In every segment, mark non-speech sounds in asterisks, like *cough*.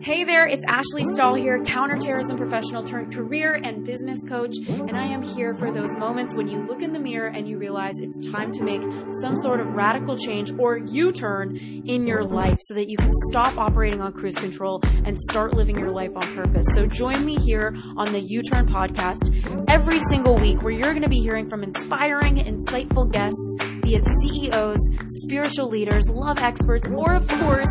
Hey there, it's Ashley Stahl here, counterterrorism professional turned career and business coach, and I am here for those moments when you look in the mirror and you realize it's time to make some sort of radical change or U-turn in your life so that you can stop operating on cruise control and start living your life on purpose. So join me here on the U-Turn podcast every single week where you're going to be hearing from inspiring, insightful guests, be it CEOs, spiritual leaders, love experts, or of course,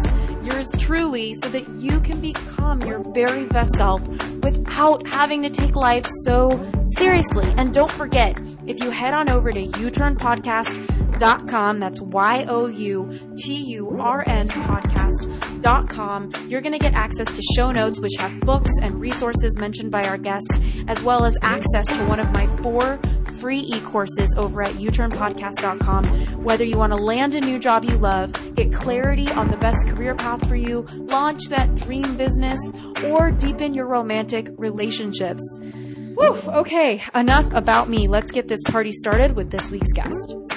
yours truly so that you can become your very best self without having to take life so seriously. And don't forget, if you head on over to youturnpodcast.com, that's Y-O-U-T-U-R-N you're going to get access to show notes, which have books and resources mentioned by our guests, as well as access to one of my four free e-courses over at youturnpodcast.com. Whether you want to land a new job you love, get clarity on the best career path for you, launch that dream business, or deepen your romantic relationships. Woo, okay, enough about me. Let's get this party started with this week's guest.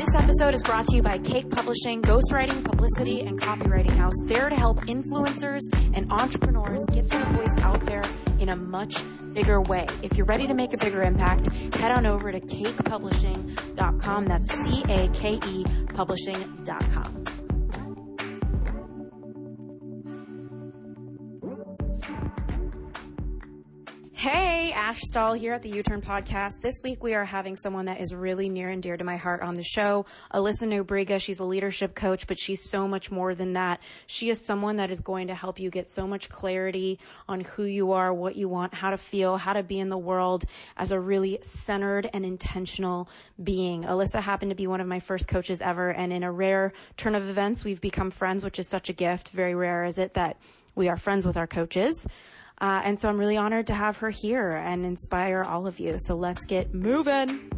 This episode is brought to you by Cake Publishing, ghostwriting, publicity, and copywriting house, there to help influencers and entrepreneurs get their voice out there in a much bigger way. If you're ready to make a bigger impact, head on over to cakepublishing.com. That's C-A-K-E publishing.com. Hey, Ash Stahl here at the U-Turn Podcast. This week we are having someone that is really near and dear to my heart on the show, Alyssa Nobriga. She's a leadership coach, but she's so much more than that. She is someone that is going to help you get so much clarity on who you are, what you want, how to feel, how to be in the world as a really centered and intentional being. Alyssa happened to be one of my first coaches ever, and in a rare turn of events, we've become friends, which is such a gift. Very rare is it that we are friends with our coaches. Uh, and so I'm really honored to have her here and inspire all of you. So let's get moving.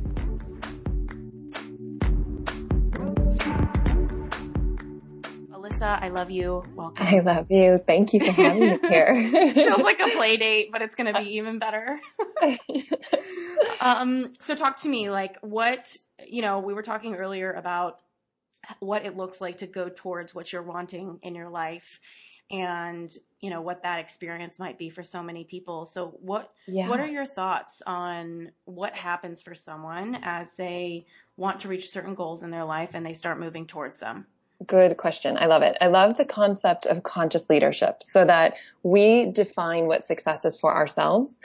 Alyssa, I love you. Welcome. I love you. Thank you for having me here. *laughs* *laughs* It feels like a play date, but it's going to be even better. *laughs* um, so talk to me, like what, you know, we were talking earlier about what it looks like to go towards what you're wanting in your life and you know what that experience might be for so many people so what yeah. what are your thoughts on what happens for someone as they want to reach certain goals in their life and they start moving towards them Good question. I love it. I love the concept of conscious leadership so that we define what success is for ourselves.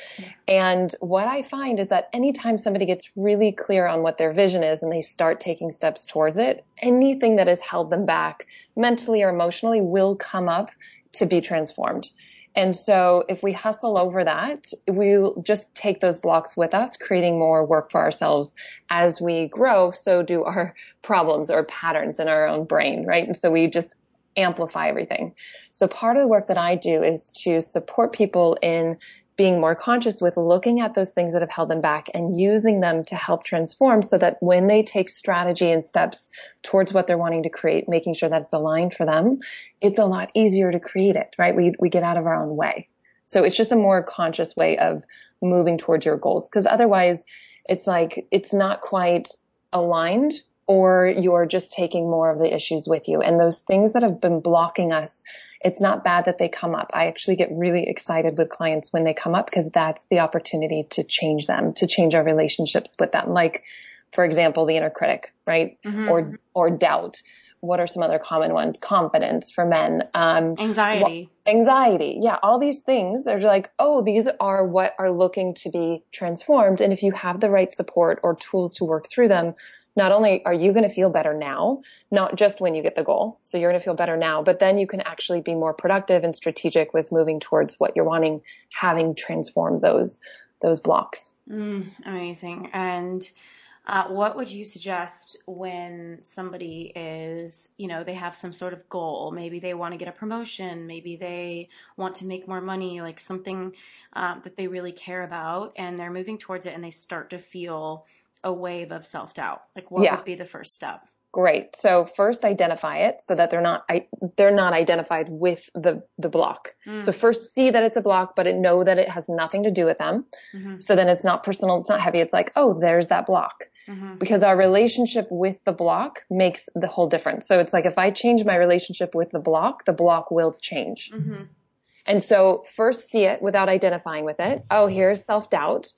And what I find is that anytime somebody gets really clear on what their vision is and they start taking steps towards it, anything that has held them back mentally or emotionally will come up to be transformed. And so if we hustle over that, we'll just take those blocks with us, creating more work for ourselves as we grow. So do our *laughs* problems or patterns in our own brain, right? And so we just amplify everything. So part of the work that I do is to support people in being more conscious with looking at those things that have held them back and using them to help transform so that when they take strategy and steps towards what they're wanting to create, making sure that it's aligned for them, it's a lot easier to create it, right? We, we get out of our own way. So it's just a more conscious way of moving towards your goals. Cause otherwise it's like, it's not quite aligned or you're just taking more of the issues with you. And those things that have been blocking us it's not bad that they come up. I actually get really excited with clients when they come up because that's the opportunity to change them, to change our relationships with them. Like, for example, the inner critic, right? Mm-hmm. Or, or doubt. What are some other common ones? Confidence for men. Um, anxiety. anxiety. Yeah. All these things are like, oh, these are what are looking to be transformed. And if you have the right support or tools to work through them, not only are you going to feel better now, not just when you get the goal. So you're going to feel better now, but then you can actually be more productive and strategic with moving towards what you're wanting, having transformed those, those blocks. Mm, amazing. And, uh, what would you suggest when somebody is, you know, they have some sort of goal? Maybe they want to get a promotion. Maybe they want to make more money, like something um, that they really care about, and they're moving towards it and they start to feel a wave of self doubt? Like, what yeah. would be the first step? Great. So first identify it so that they're not I, they're not identified with the the block. Mm. So first see that it's a block, but know that it has nothing to do with them. Mm-hmm. So then it's not personal, it's not heavy. It's like, oh, there's that block. Mm-hmm. Because our relationship with the block makes the whole difference. So it's like if I change my relationship with the block, the block will change. Mm-hmm. And so first see it without identifying with it. Oh, here's self doubt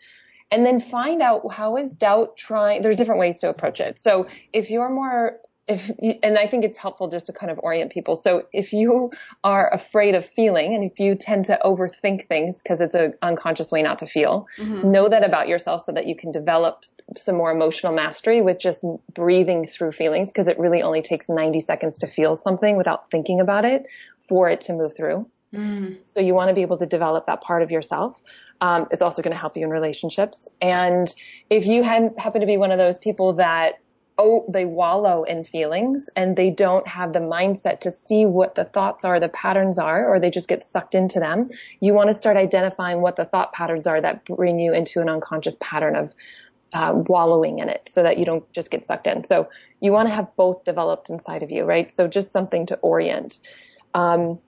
and then find out how is doubt trying there's different ways to approach it so if you're more if you, and i think it's helpful just to kind of orient people so if you are afraid of feeling and if you tend to overthink things because it's an unconscious way not to feel mm-hmm. know that about yourself so that you can develop some more emotional mastery with just breathing through feelings because it really only takes 90 seconds to feel something without thinking about it for it to move through mm. so you want to be able to develop that part of yourself um, it's also going to help you in relationships. And if you happen to be one of those people that oh, they wallow in feelings and they don't have the mindset to see what the thoughts are, the patterns are, or they just get sucked into them. You want to start identifying what the thought patterns are that bring you into an unconscious pattern of uh, wallowing in it so that you don't just get sucked in. So you want to have both developed inside of you, right? So just something to orient. Um,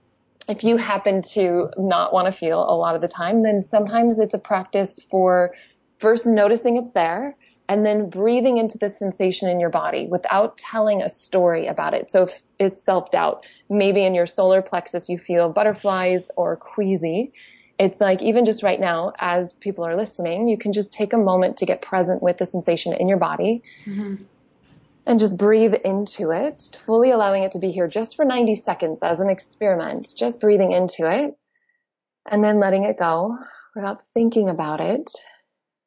if you happen to not want to feel a lot of the time, then sometimes it's a practice for first noticing it's there and then breathing into the sensation in your body without telling a story about it. So if it's self-doubt, maybe in your solar plexus you feel butterflies or queasy. It's like even just right now, as people are listening, you can just take a moment to get present with the sensation in your body. Mm-hmm and just breathe into it, fully allowing it to be here just for 90 seconds as an experiment, just breathing into it and then letting it go without thinking about it.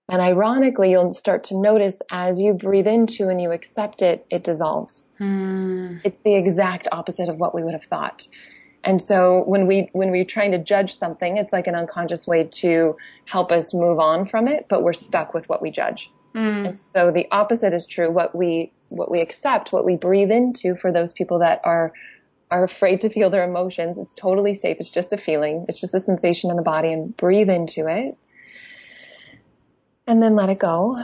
And ironically, you'll start to notice as you breathe into and you accept it, it dissolves. Hmm. It's the exact opposite of what we would have thought. And so when we, when we're trying to judge something, it's like an unconscious way to help us move on from it, but we're stuck with what we judge. Mm. And so the opposite is true. What we what we accept, what we breathe into for those people that are are afraid to feel their emotions. It's totally safe. It's just a feeling. It's just a sensation in the body and breathe into it. And then let it go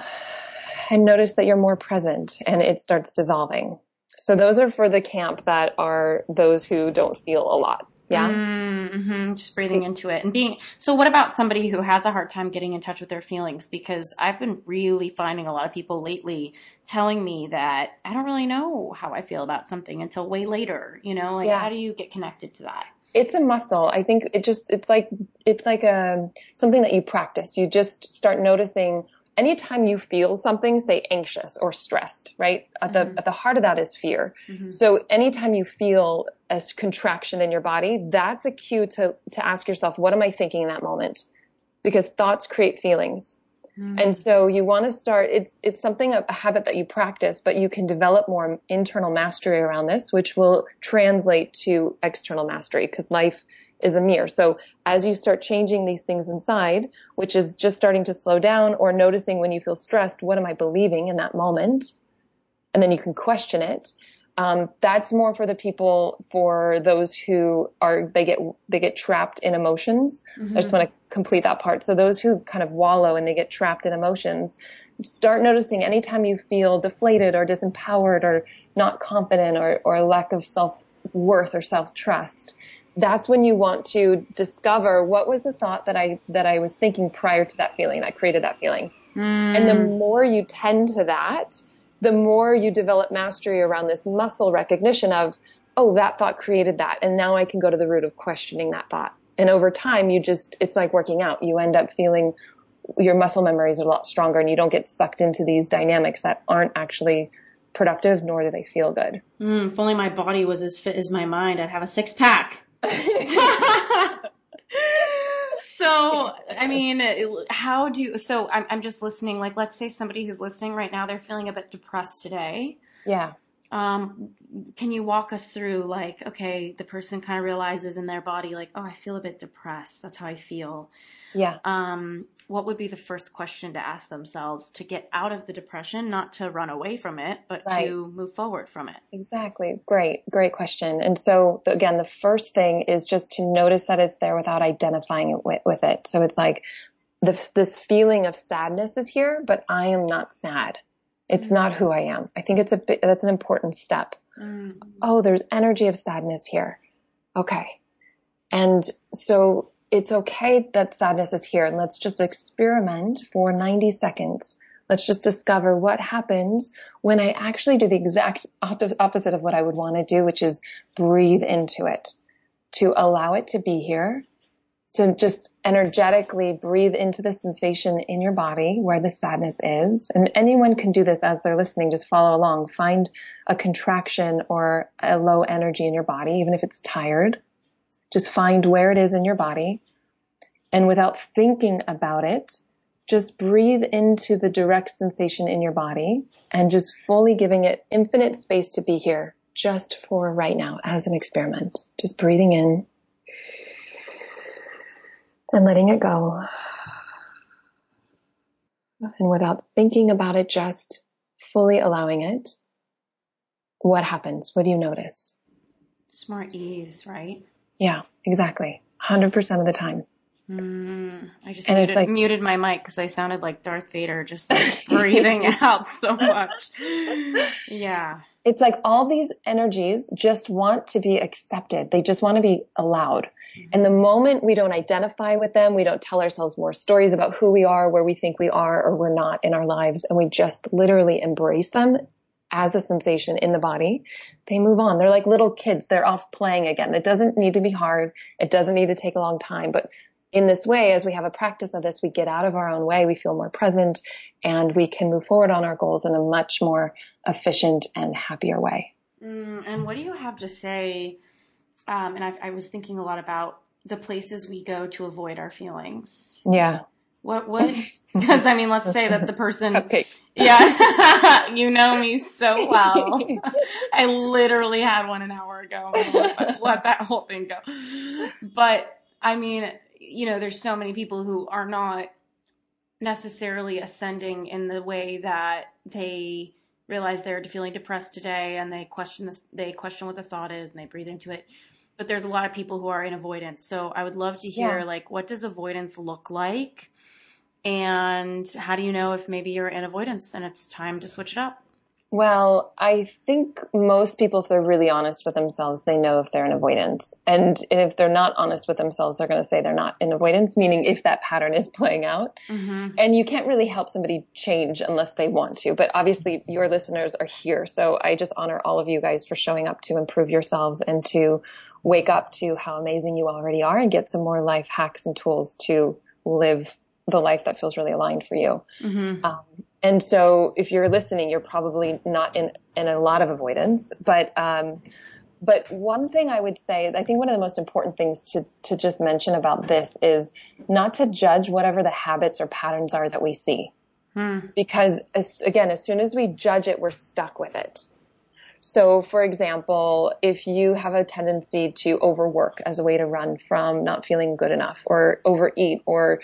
and notice that you're more present and it starts dissolving. So those are for the camp that are those who don't feel a lot. Yeah. Mm-hmm. Just breathing into it and being. So, what about somebody who has a hard time getting in touch with their feelings? Because I've been really finding a lot of people lately telling me that I don't really know how I feel about something until way later. You know, like yeah. how do you get connected to that? It's a muscle. I think it just, it's like, it's like a, um, something that you practice. You just start noticing anytime you feel something, say anxious or stressed, right? At the, mm-hmm. at the heart of that is fear. Mm-hmm. So anytime you feel a contraction in your body, that's a cue to, to ask yourself, what am I thinking in that moment? Because thoughts create feelings. Mm-hmm. And so you want to start, it's, it's something, a habit that you practice, but you can develop more internal mastery around this, which will translate to external mastery because life is a mirror. So as you start changing these things inside, which is just starting to slow down or noticing when you feel stressed, what am I believing in that moment? And then you can question it. Um, that's more for the people, for those who are, they get, they get trapped in emotions. Mm-hmm. I just want to complete that part. So those who kind of wallow and they get trapped in emotions, start noticing anytime you feel deflated or disempowered or not confident or, or a lack of self worth or self trust that's when you want to discover what was the thought that I that I was thinking prior to that feeling that created that feeling. Mm. And the more you tend to that, the more you develop mastery around this muscle recognition of, oh, that thought created that. And now I can go to the root of questioning that thought. And over time, you just, it's like working out. You end up feeling your muscle memories are a lot stronger and you don't get sucked into these dynamics that aren't actually productive, nor do they feel good. Mm, if only my body was as fit as my mind, I'd have a six pack. So, I mean, how do you, so I'm, I'm just listening, like, let's say somebody who's listening right now, they're feeling a bit depressed today. Yeah. Um, can you walk us through, like, okay, the person kind of realizes in their body, like, oh, I feel a bit depressed. That's how I feel. Yeah. Um, what would be the first question to ask themselves to get out of the depression, not to run away from it, but right. to move forward from it? Exactly. Great, great question. And so again, the first thing is just to notice that it's there without identifying it with, with it. So it's like the, this feeling of sadness is here, but I am not sad. It's not who I am. I think it's a bit, that's an important step. Mm. Oh, there's energy of sadness here. Okay. And so it's okay that sadness is here and let's just experiment for 90 seconds. Let's just discover what happens when I actually do the exact opposite of what I would want to do, which is breathe into it, to allow it to be here, to just energetically breathe into the sensation in your body where the sadness is. And anyone can do this as they're listening. Just follow along. Find a contraction or a low energy in your body, even if it's tired. Just find where it is in your body. And without thinking about it, just breathe into the direct sensation in your body and just fully giving it infinite space to be here just for right now as an experiment. Just breathing in and letting it go. And without thinking about it, just fully allowing it. What happens? What do you notice? It's more ease, right? Yeah, exactly. 100% of the time. Mm, I just muted, like, muted, my mic because I sounded like Darth Vader, just like *laughs* breathing *laughs* out so much. Yeah. It's like all these energies just want to be accepted. They just want to be allowed. And the moment we don't identify with them, we don't tell ourselves more stories about who we are, where we think we are or we're not in our lives, and we just literally embrace them as a sensation in the body, they move on. They're like little kids. They're off playing again. It doesn't need to be hard. It doesn't need to take a long time, but in this way, as we have a practice of this, we get out of our own way, we feel more present, and we can move forward on our goals in a much more efficient and happier way. Mm, and what do you have to say? Um, and I've, I was thinking a lot about the places we go to avoid our feelings. Yeah. What what? *laughs* Because I mean, let's say that the person, Cupcake. yeah, *laughs* you know me so well. *laughs* I literally had one an hour ago. Let, let that whole thing go. But I mean, you know, there's so many people who are not necessarily ascending in the way that they realize they're feeling depressed today and they question the, they question what the thought is and they breathe into it but there's a lot of people who are in avoidance so i would love to hear yeah. like what does avoidance look like and how do you know if maybe you're in avoidance and it's time to switch it up well, I think most people, if they're really honest with themselves, they know if they're in avoidance. And if they're not honest with themselves, they're going to say they're not in avoidance, meaning if that pattern is *laughs* playing out. Mm-hmm. And you can't really help somebody change unless they want to. But obviously, your listeners are here. So I just honor all of you guys for showing up to improve yourselves and to wake up to how amazing you already are and get some more life hacks and tools to live the life that feels really aligned for you. Mm-hmm. Um, and so if you're listening, you're probably not in, in a lot of avoidance, but, um, but one thing I would say, I think one of the most important things to, to just mention about this is not to judge whatever the habits or patterns are that we see. Hmm. Because as, again, as soon as we judge it, we're stuck with it. So, for example, if you have a tendency to overwork as a way to run from not feeling good enough or overeat or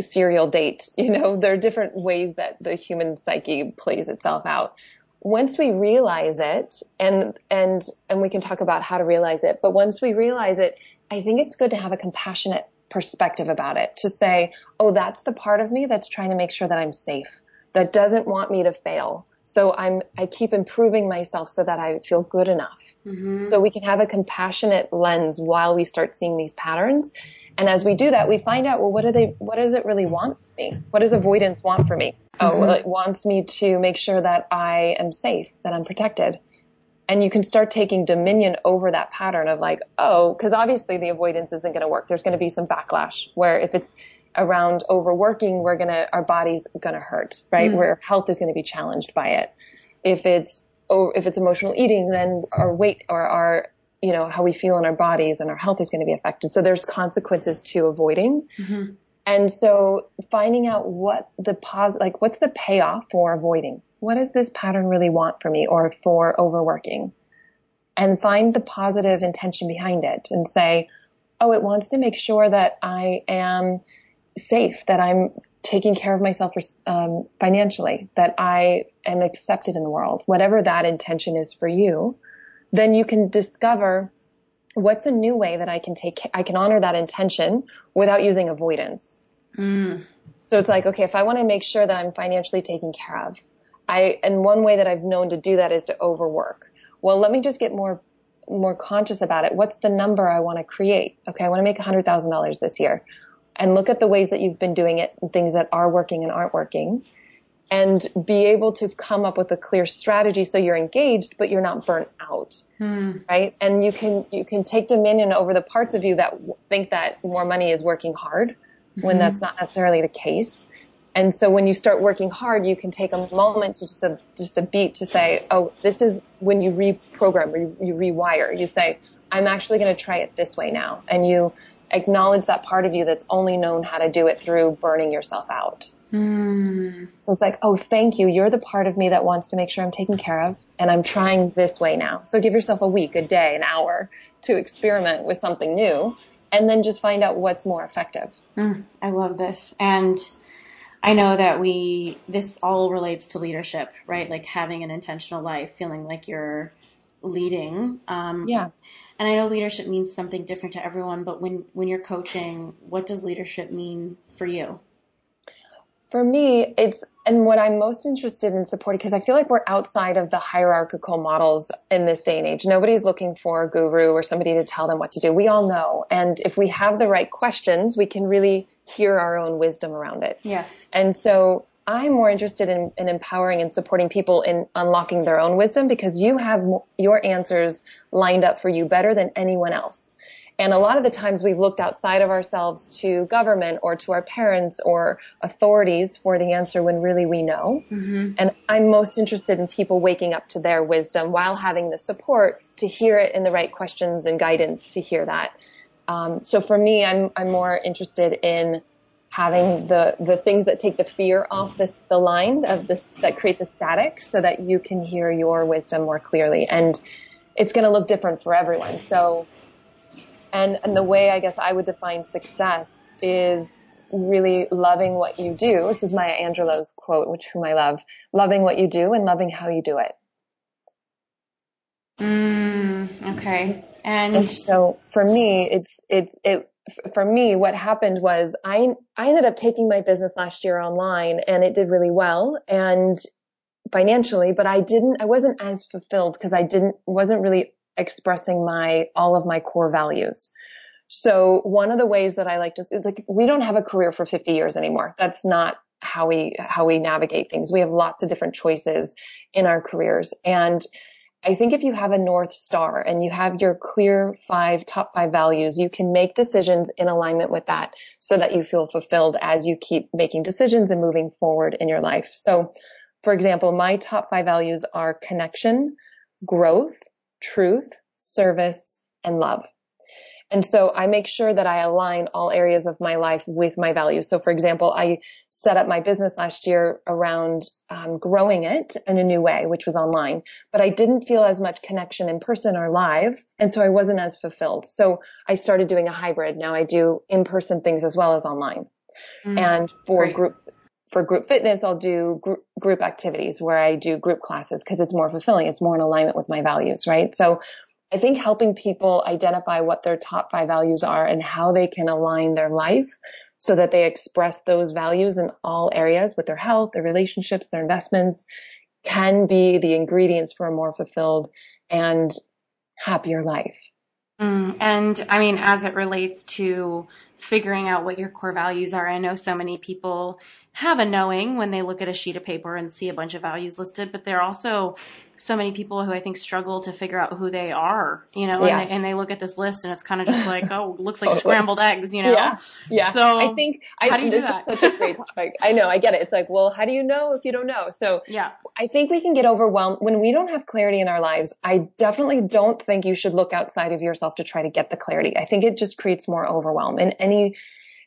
serial date. *laughs* You know, there are different ways that the human psyche plays itself out. Once we realize it, and and and we can talk about how to realize it, but once we realize it, I think it's good to have a compassionate perspective about it. To say, oh, that's the part of me that's trying to make sure that I'm safe, that doesn't want me to fail. So I'm, I keep improving myself so that I feel good enough. Mm-hmm. So we can have a compassionate lens while we start seeing these patterns and as we do that, we find out, well, what do they, what does it really want from me? What does avoidance want from me? Oh, mm-hmm. well, it wants me to make sure that I am safe, that I'm protected. And you can start taking dominion over that pattern of like, oh, because obviously the avoidance isn't going to work. There's going to be some backlash where if it's around overworking, we're to, our body's going to hurt, right? Mm-hmm. Where health is going to be challenged by it. If it's, oh, if it's emotional eating, then our weight or our you know, how we feel in our bodies and our health is going to be affected. So there's consequences to avoiding. Mm-hmm. And so finding out what the pos, like what's the payoff for avoiding? What does this pattern really want for me or for overworking? And find the positive intention behind it and say, oh, it wants to make sure that I am safe, that I'm taking care of myself um, financially, that I am accepted in the world, whatever that intention is for you then you can discover what's a new way that I can take, I can honor that intention without using avoidance. Mm. So it's like, okay, if I want to make sure that I'm financially taken care of, I, and one way that I've known to do that is to overwork. Well, let me just get more, more conscious about it. What's the number I want to create? Okay. I want to make $100,000 this year and look at the ways that you've been doing it and things that are working and aren't working and be able to come up with a clear strategy so you're engaged but you're not burnt out hmm. right and you can you can take dominion over the parts of you that think that more money is working hard mm-hmm. when that's not necessarily the case and so when you start working hard you can take a moment to just a just a beat to say oh this is when you reprogram you, you rewire you say i'm actually going to try it this way now and you acknowledge that part of you that's only known how to do it through burning yourself out Mm. So it's like, oh, thank you. You're the part of me that wants to make sure I'm taken care of and I'm trying this way now. So give yourself a week, a day, an hour to experiment with something new and then just find out what's more effective. Mm, I love this. And I know that we, this all relates to leadership, right? Like having an intentional life, feeling like you're leading. Um, yeah. And I know leadership means something different to everyone, but when, when you're coaching, what does leadership mean for you? For me, it's, and what I'm most interested in supporting, because I feel like we're outside of the hierarchical models in this day and age. Nobody's looking for a guru or somebody to tell them what to do. We all know. And if we have the right questions, we can really hear our own wisdom around it. Yes. And so I'm more interested in, in empowering and supporting people in unlocking their own wisdom because you have your answers lined up for you better than anyone else. And a lot of the times we've looked outside of ourselves to government or to our parents or authorities for the answer when really we know. Mm-hmm. And I'm most interested in people waking up to their wisdom while having the support to hear it in the right questions and guidance to hear that. Um, so for me, I'm, I'm more interested in having the, the things that take the fear off this, the line of this, that create the static so that you can hear your wisdom more clearly. And it's going to look different for everyone. So and, and the way I guess I would define success is really loving what you do. This is Maya Angelou's quote, which whom I love, loving what you do and loving how you do it. Mm, okay. And, and so for me, it's, it's, it, for me, what happened was I, I ended up taking my business last year online and it did really well and financially, but I didn't, I wasn't as fulfilled because I didn't, wasn't really expressing my, all of my core values. So one of the ways that I like to, is like, we don't have a career for 50 years anymore. That's not how we, how we navigate things. We have lots of different choices in our careers. And I think if you have a North Star and you have your clear five, top five values, you can make decisions in alignment with that so that you feel fulfilled as you keep making decisions and moving forward in your life. So for example, my top five values are connection, growth, truth, service, and love. And so I make sure that I align all areas of my life with my values. So for example, I set up my business last year around um, growing it in a new way, which was online, but I didn't feel as much connection in person or live. And so I wasn't as fulfilled. So I started doing a hybrid. Now I do in-person things as well as online. Mm, and for great. group for group fitness, I'll do gr- group activities where I do group classes because it's more fulfilling. It's more in alignment with my values, right? So I think helping people identify what their top five values are and how they can align their life so that they express those values in all areas with their health, their relationships, their investments can be the ingredients for a more fulfilled and happier life. Mm, and I mean, as it relates to figuring out what your core values are, I know so many people have a knowing when they look at a sheet of paper and see a bunch of values listed, but there are also so many people who I think struggle to figure out who they are, you know, yes. and, they, and, they, look at this list and it's kind of just like, *laughs* oh, looks oh, like scrambled eggs, you know? Yeah. Yeah. So I think I, do this is such a great topic. I know, I get it. It's like, well, how do you know if you don't know? So yeah, I think we can get overwhelmed when we don't have clarity in our lives. I definitely don't think you should look outside of yourself to try to get the clarity. I think it just creates more overwhelm and any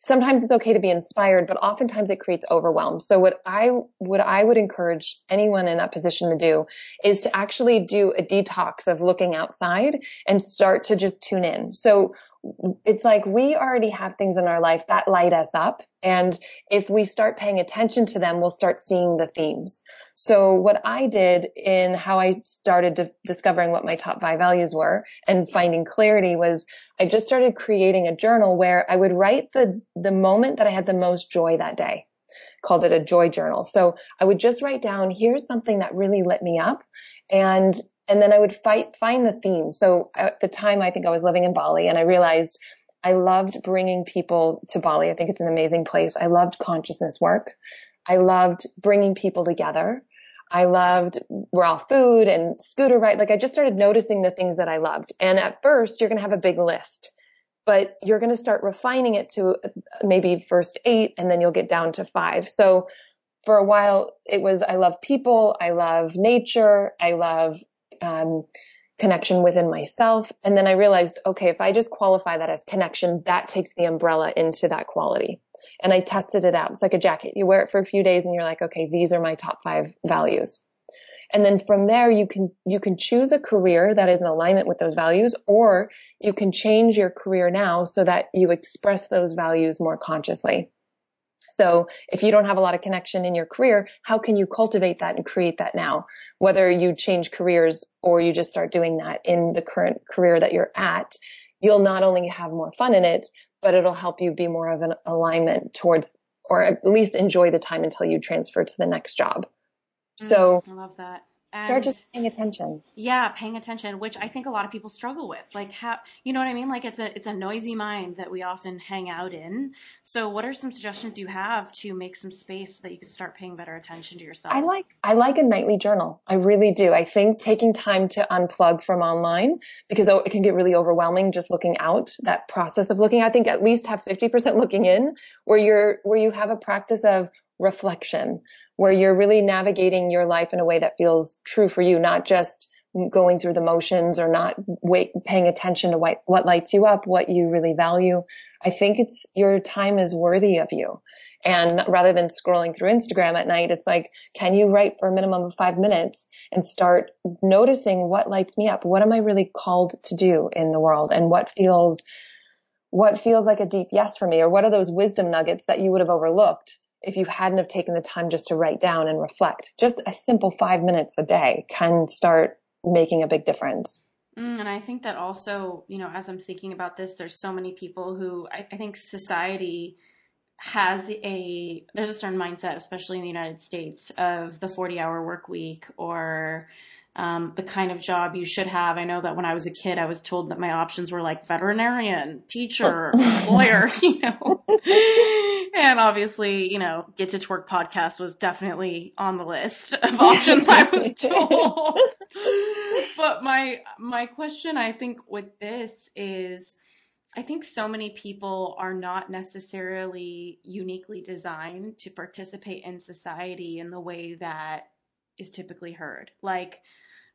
sometimes it's okay to be inspired, but oftentimes it creates overwhelm. So what I, what I would encourage anyone in that position to do is to actually do a detox of looking outside and start to just tune in. So it's like we already have things in our life that light us up. And if we start paying attention to them, we'll start seeing the themes. So what I did in how I started discovering what my top five values were and finding clarity was I just started creating a journal where I would write the, the moment that I had the most joy that day called it a joy journal. So I would just write down, here's something that really lit me up. And, and then I would fight, find the themes. So at the time, I think I was living in Bali and I realized I loved bringing people to Bali. I think it's an amazing place. I loved consciousness work. I loved bringing people together. I loved raw food and scooter ride. Like I just started noticing the things that I loved. And at first you're going to have a big list, but you're going to start refining it to maybe first eight and then you'll get down to five. So for a while it was, I love people. I love nature. I love, um, connection within myself. And then I realized, okay, if I just qualify that as connection, that takes the umbrella into that quality and I tested it out. It's like a jacket. You wear it for a few days and you're like, okay, these are my top five values. And then from there, you can, you can choose a career that is in alignment with those values, or you can change your career now so that you express those values more consciously. So if you don't have a lot of connection in your career, how can you cultivate that and create that now? Whether you change careers or you just start doing that in the current career that you're at, you'll not only have more fun in it, but it'll help you be more of an alignment towards, or at least enjoy the time until you transfer to the next job. So mm, I love that. And start just paying attention. Yeah, paying attention, which I think a lot of people struggle with. Like how you know what I mean? Like it's a it's a noisy mind that we often hang out in. So what are some suggestions you have to make some space so that you can start paying better attention to yourself? I like I like a nightly journal. I really do. I think taking time to unplug from online because it can get really overwhelming just looking out. That process of looking, I think at least have 50% looking in where you're where you have a practice of reflection where you're really navigating your life in a way that feels true for you, not just going through the motions or not wait, paying attention to what, what lights you up, what you really value. I think it's your time is worthy of you. And rather than scrolling through Instagram at night, it's like, can you write for a minimum of five minutes and start noticing what lights me up? What am I really called to do in the world? And what feels, what feels like a deep yes for me? Or what are those wisdom nuggets that you would have overlooked if you hadn't have taken the time just to write down and reflect. Just a simple five minutes a day can start making a big difference. Mm, and I think that also, you know, as I'm thinking about this, there's so many people who I, I think society has a there's a certain mindset, especially in the United States, of the 40 hour work week or um, the kind of job you should have. I know that when I was a kid, I was told that my options were like veterinarian, teacher, *laughs* lawyer, *laughs* you know. And obviously, you know, Get to Twerk podcast was definitely on the list of *laughs* options I was *laughs* told. but my my question I think with this is I think so many people are not necessarily uniquely designed to participate in society in the way that is typically heard. Like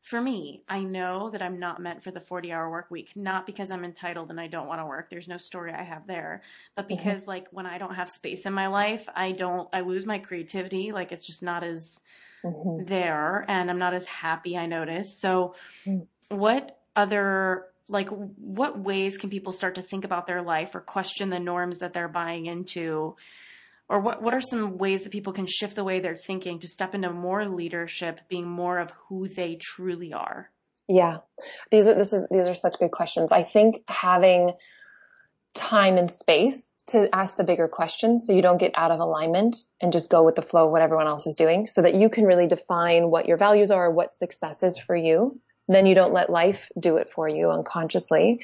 for me, I know that I'm not meant for the 40 hour work week, not because I'm entitled and I don't want to work. There's no story I have there, but mm-hmm. because mm-hmm. like when I don't have space in my life, I don't, I lose my creativity. Like it's just not as mm-hmm. there and I'm not as happy, I notice. So mm-hmm. what other, like what ways can people start to think about their life or question the norms that they're buying into or what, what are some ways that people can shift the way they're thinking to step into more leadership, being more of who they truly are? Yeah, these are this is these are such good questions. I think having time and space to ask the bigger questions so you don't get out of alignment and just go with the flow of what everyone else is doing so that you can really define what your values are, what success is for you. Then you don't let life do it for you unconsciously.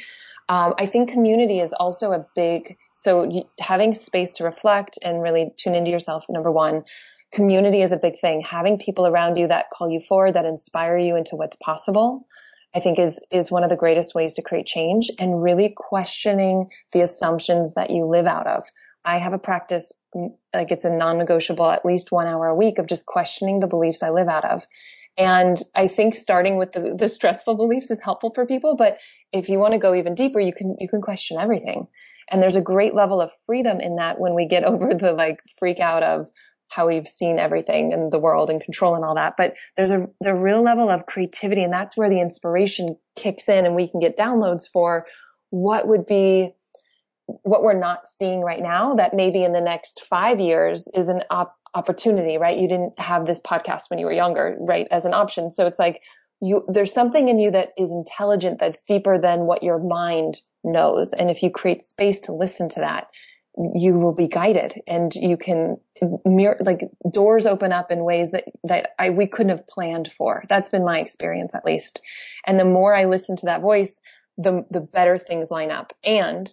Um, I think community is also a big, so having space to reflect and really tune into yourself, number one. Community is a big thing. Having people around you that call you forward, that inspire you into what's possible, I think is, is one of the greatest ways to create change and really questioning the assumptions that you live out of. I have a practice, like it's a non-negotiable, at least one hour a week of just questioning the beliefs I live out of and I think starting with the, the stressful beliefs is helpful for people. But if you want to go even deeper, you can, you can question everything. And there's a great level of freedom in that when we get *laughs* over the like freak out of how we've seen everything in the world and control and all that. But there's a, the real level of creativity and that's where the inspiration kicks in and we can get downloads for what would be what we're not seeing right now that maybe in the next five years is an op- opportunity, right? You didn't have this podcast when you were younger, right? As an option. So it's like you, there's something in you that is intelligent that's deeper than what your mind knows. And if you create space to listen to that, you will be guided and you can mirror, like doors open up in ways that, that I, we couldn't have planned for. That's been my experience at least. And the more I listen to that voice, the, the better things line up. And,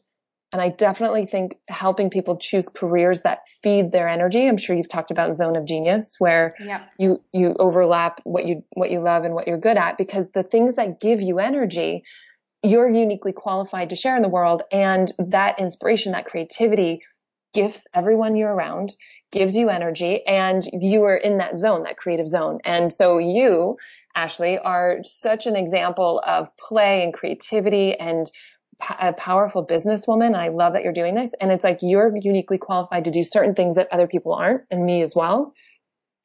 and I definitely think helping people choose careers that feed their energy. I'm sure you've talked about zone of genius where yeah. you, you overlap what you, what you love and what you're good at because the things that give you energy you're uniquely qualified to share in the world. And that inspiration, that creativity gifts everyone you're around, gives you energy, and you are in that zone, that creative zone. And so you, Ashley, are such an example of play and creativity and a powerful businesswoman. I love that you're doing this. And it's like you're uniquely qualified to do certain things that other people aren't, and me as well.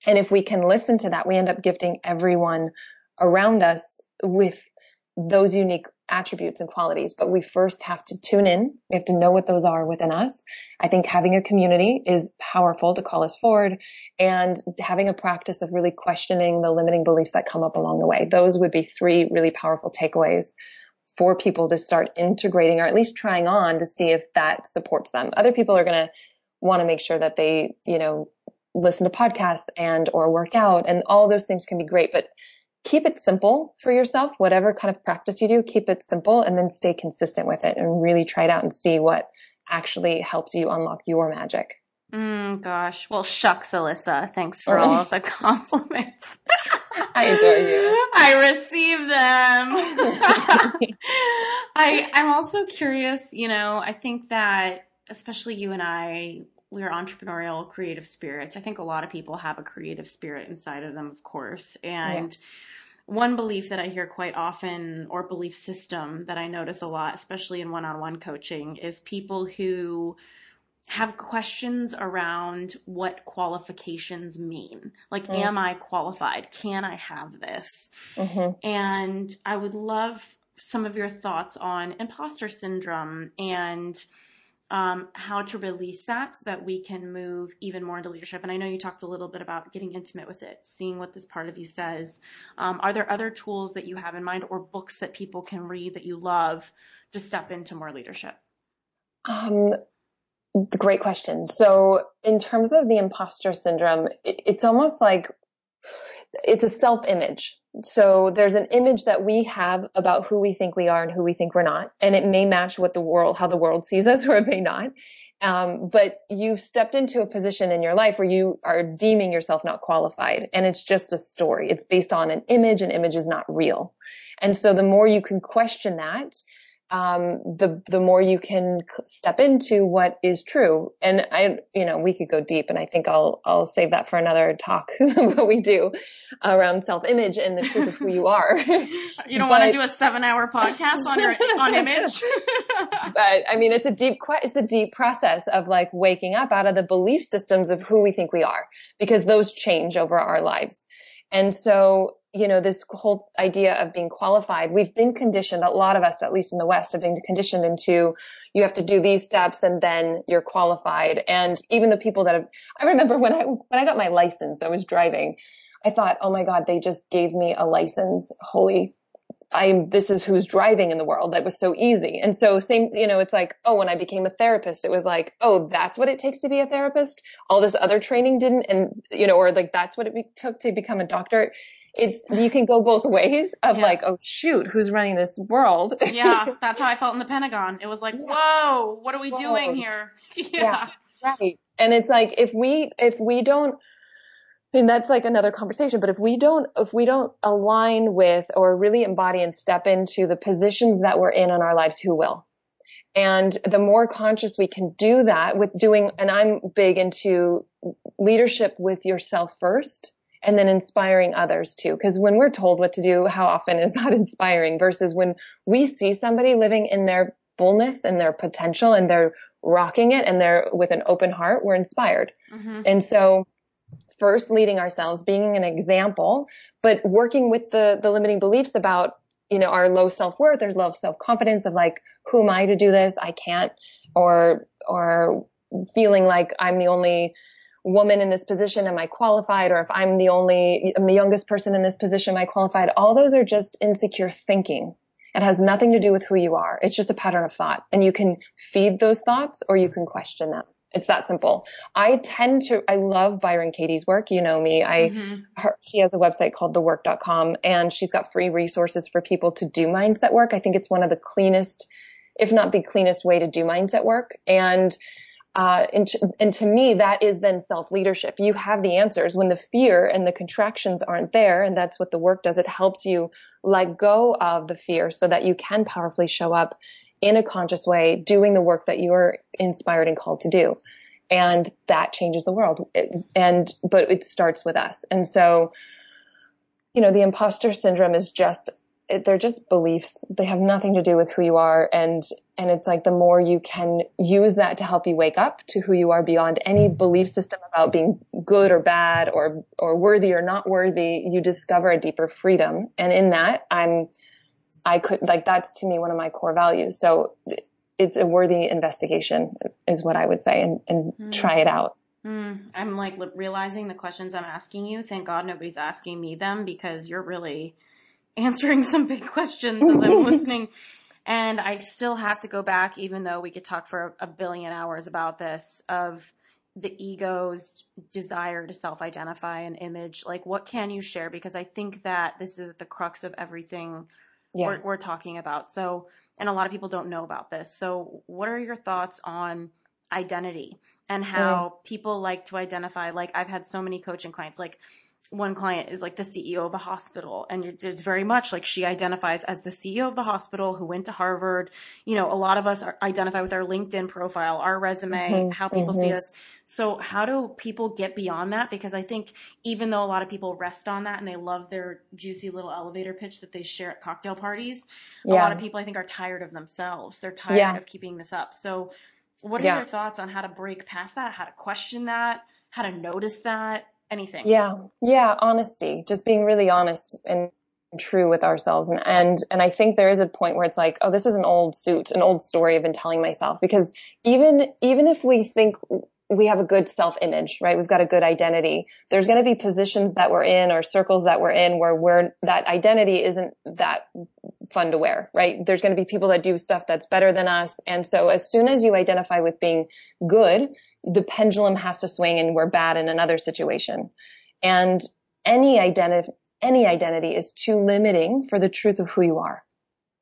And if we can listen to that, we end up gifting everyone around us with those unique attributes and qualities, but we first have to tune in. We have to know what those are within us. I think having a community is powerful to call us forward and having a practice of really questioning the limiting beliefs that come up along the way. Those would be three really powerful takeaways for people to start integrating or at least trying on to see if that supports them. Other people are going to want to make sure that they, you know, listen to podcasts and or work out and all those things can be great, but keep it simple for yourself, whatever kind of practice you do, keep it simple and then stay consistent with it and really try it out and see what actually helps you unlock your magic. Mm, gosh. Well, shucks, Alyssa. Thanks for all of the *laughs* compliments. *laughs* I adore you. *laughs* I receive them. I, I'm also curious, you know, I think that especially you and I, we're entrepreneurial creative spirits. I think a lot of people have a creative spirit inside of them, of course. And yeah one belief that I hear quite often, or belief system that I notice a lot, especially in one on one coaching, is people who have questions around what qualifications mean. Like, mm. am I qualified? Can I have this? Mm-hmm. And I would love some of your thoughts on imposter syndrome and um, how to release that so that we can move even more into leadership. And I know you talked a little bit about getting intimate with it, seeing what this part of you says. Um, are there other tools that you have in mind or books that people can read that you love to step into more leadership? Um, great question. So, in terms of the imposter syndrome, it's almost like it's a self image. So there's an image that we have about who we think we are and who we think we're not. And it may match what the world, how the world sees us *laughs* or it may not. Um, but you've stepped into a position in your life where you are deeming yourself not qualified and it's just a story. It's based on an image and image is not real. And so the more you can question that, um, the the more you can step into what is true. And I, you know, we could go deep, and I think I'll I'll save that for another talk. *laughs* what we do around self image and the truth of who you are. you don't want to do a seven hour podcast on your on image. *laughs* but I mean, it's a deep it's a deep process of like waking up out of the belief systems of who we think we are, because those change over our lives. And so you know, this whole idea of being qualified, we've been conditioned, a lot of us, at least in the West, have been conditioned into you have to do these steps and then you're qualified. And even the people that have, I remember when I, when I got my license, I was driving, I thought, oh my God, they just gave me a license. Holy, I'm, this is who's driving in the world. That was so easy. And so same, you know, it's like, oh, when I became a therapist, it was like, oh, that's what it takes to be a therapist. All this other training didn't. And, you know, or like that's what it be- took to become a doctor it's you can go both ways of yeah. like, oh shoot, who's running this world? yeah, *laughs* that's how I felt in the Pentagon. It was like, yeah. whoa, what are we whoa. doing here? *laughs* yeah. yeah, right. And it's like if we if we don't and that's like another conversation, but if we don't, if we don't align with or really embody and step into the positions that we're in in our lives, who will? And the more conscious we can do that with doing, and I'm big into leadership with yourself first and then inspiring others too. Because when we're told what to do, how often is *laughs* that inspiring versus when we see somebody living in their fullness and their potential and they're rocking it and they're with an open heart, we're inspired. Mm-hmm. And so first leading ourselves, being an example, but working with the, the limiting beliefs about, you know, our low self-worth, there's low self-confidence of like, who am I to do this? I can't, or, or feeling like I'm the only woman in this position, am I qualified? Or if I'm the only, I'm the youngest person in this position, am I qualified? All those are just insecure thinking. It has nothing to do with who you are. It's just a pattern of thought and you can feed those thoughts or you can question them. It's that simple. I tend to, I love Byron Katie's work. You know me. I, mm-hmm. her, she has a website called thework.com and she's got free resources for people to do mindset work. I think it's one of the cleanest, if not the cleanest way to do mindset work. And, uh, and, to, and to me, that is then self leadership. You have the answers when the fear and the contractions aren't there. And that's what the work does. It helps you let go of the fear so that you can powerfully show up in a conscious way, doing the work that you're inspired and called to do. And that changes the world. and, but it starts with us. And so, you know, the imposter syndrome is just, they're just beliefs. They have nothing to do with who you are. And, and it's like the more you can use that to help you wake up to who you are beyond any belief system about being good or bad or, or worthy or not worthy, you discover a deeper freedom. And in that, I'm, I could like that's to me one of my core values. So it's a worthy investigation is what I would say and, and mm. try it out. Mm. I'm like realizing the questions I'm asking you. Thank God nobody's asking me them because you're really answering *laughs* some big questions as I'm listening. *laughs* And I still have to go back, even though we could talk for a billion hours about this, of the ego's desire to self identify an image. Like, what can you share? Because I think that this is the crux of everything yeah. we're, we're talking about. So, and a lot of people don't know about this. So, what are your thoughts on identity and how mm. people like to identify? Like, I've had so many coaching clients, like, one client is like the CEO of a hospital and it's, it's, very much like she identifies as the CEO of the hospital who went to Harvard. You know, a lot of us are, identify with our LinkedIn profile, our resume, mm-hmm, how people mm-hmm. see us. So how do people get beyond that? Because I think even though a lot of people rest on that and they love their juicy little elevator pitch that they share at cocktail parties, yeah. a lot of people I think are tired of themselves. They're tired yeah. of keeping this up. So what are yeah. your thoughts on how to break past that, how to question that, how to notice that? Anything. Yeah. Yeah. Honesty, just being really honest and true with ourselves. And, and, and I think there is a point where it's like, oh, this is an old suit, an old story I've been telling myself because even, even if we think we have a good self image, right? We've got a good identity. There's going to be positions that we're in or circles that we're in where we're, that identity isn't that fun to wear, right? There's going to be people that do stuff that's better than us. And so as soon as you identify with being good, the pendulum has to swing and we're bad in another situation. And any identity, any identity is too limiting for the truth of who you are.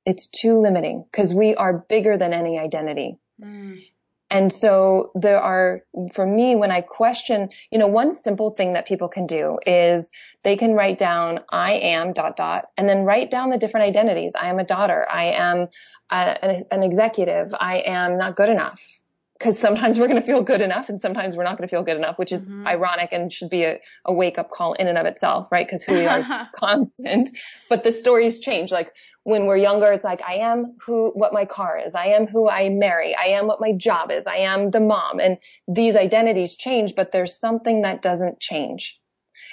It's too limiting because we are bigger than any identity. Mm. And so there are, for me, when I question, you know, one simple thing that people can do is they can write down, I am dot dot, and then write down the different identities. I am a daughter. I am a, an, an executive. I am not good enough because sometimes we're going to feel good enough and sometimes we're not going to feel good enough, which is mm-hmm. ironic and should be a, a wake up call in and of itself, right? Because who we are is *laughs* constant, but the stories change. Like when we're younger, it's like, I am who, what my car is. I am who I marry. I am what my job is. I am the mom. And these identities change, but there's something that doesn't change.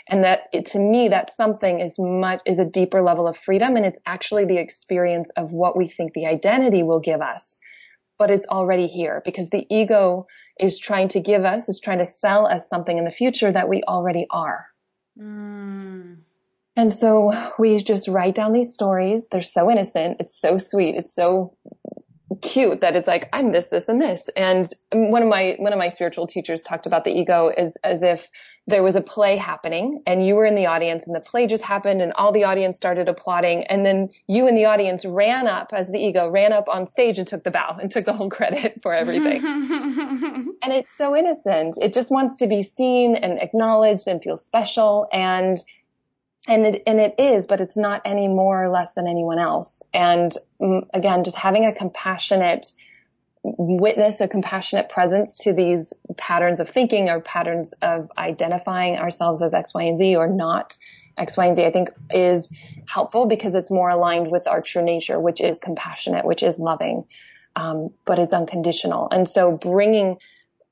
And that it, to me, that something is much, is a deeper level of freedom. And it's actually the experience of what we think the identity will give us but it's already here because the ego is trying to give us, is trying to sell us something in the future that we already are. Mm. And so we just write down these stories. They're so innocent. It's so sweet. It's so cute that it's like, I'm this, this, and this. And one of my, one of my spiritual teachers talked about the ego as, as if there was a play happening and you were in the audience and the play just happened and all the audience started applauding and then you in the audience ran up as the ego ran up on stage and took the bow and took the whole credit for everything. *laughs* and it's so innocent. It just wants to be seen and acknowledged and feel special and and it, and it is, but it's not any more or less than anyone else. And mm, again, just having a compassionate witness a compassionate presence to these patterns of thinking or patterns of identifying ourselves as X, Y, and Z or not X, Y, and Z, I think is helpful because it's more aligned with our true nature, which is compassionate, which is loving, um, but it's unconditional. And so bringing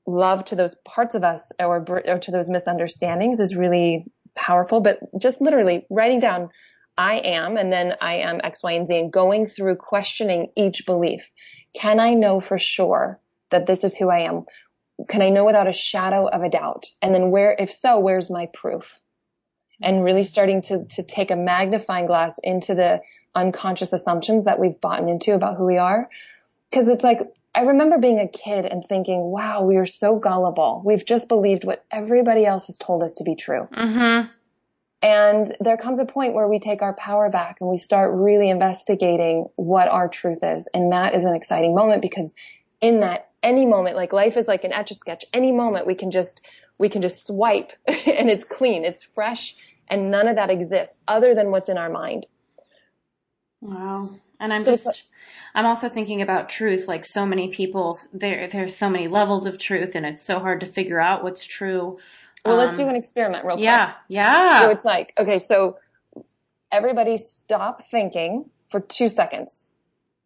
love to those parts of us or, or to those misunderstandings is really powerful, but just literally writing down I am and then I am X, Y, and Z and going through questioning each belief can I know for sure that this is who I am? Can I know without a shadow of a doubt? And then where, if so, where's my proof? And really starting to, to take a magnifying glass into the unconscious assumptions that we've bought into about who we are. Cause it's like, I remember being a kid and thinking, wow, we are so gullible. We've just believed what everybody else has told us to be true. Mm-hmm. And there comes a point where we take our power back and we start really investigating what our truth is. And that is an exciting moment because in that any moment, like life is like an etch a sketch. Any moment we can just, we can just swipe *laughs* and it's clean, it's fresh and none of that exists other than what's in our mind. Wow. And I'm so just, I'm also thinking about truth. Like so many people, there, there's so many levels of truth and it's so hard to figure out what's true. Well, um, let's do an experiment real quick. Yeah. Yeah. So it's like, okay, so everybody stop thinking for two seconds.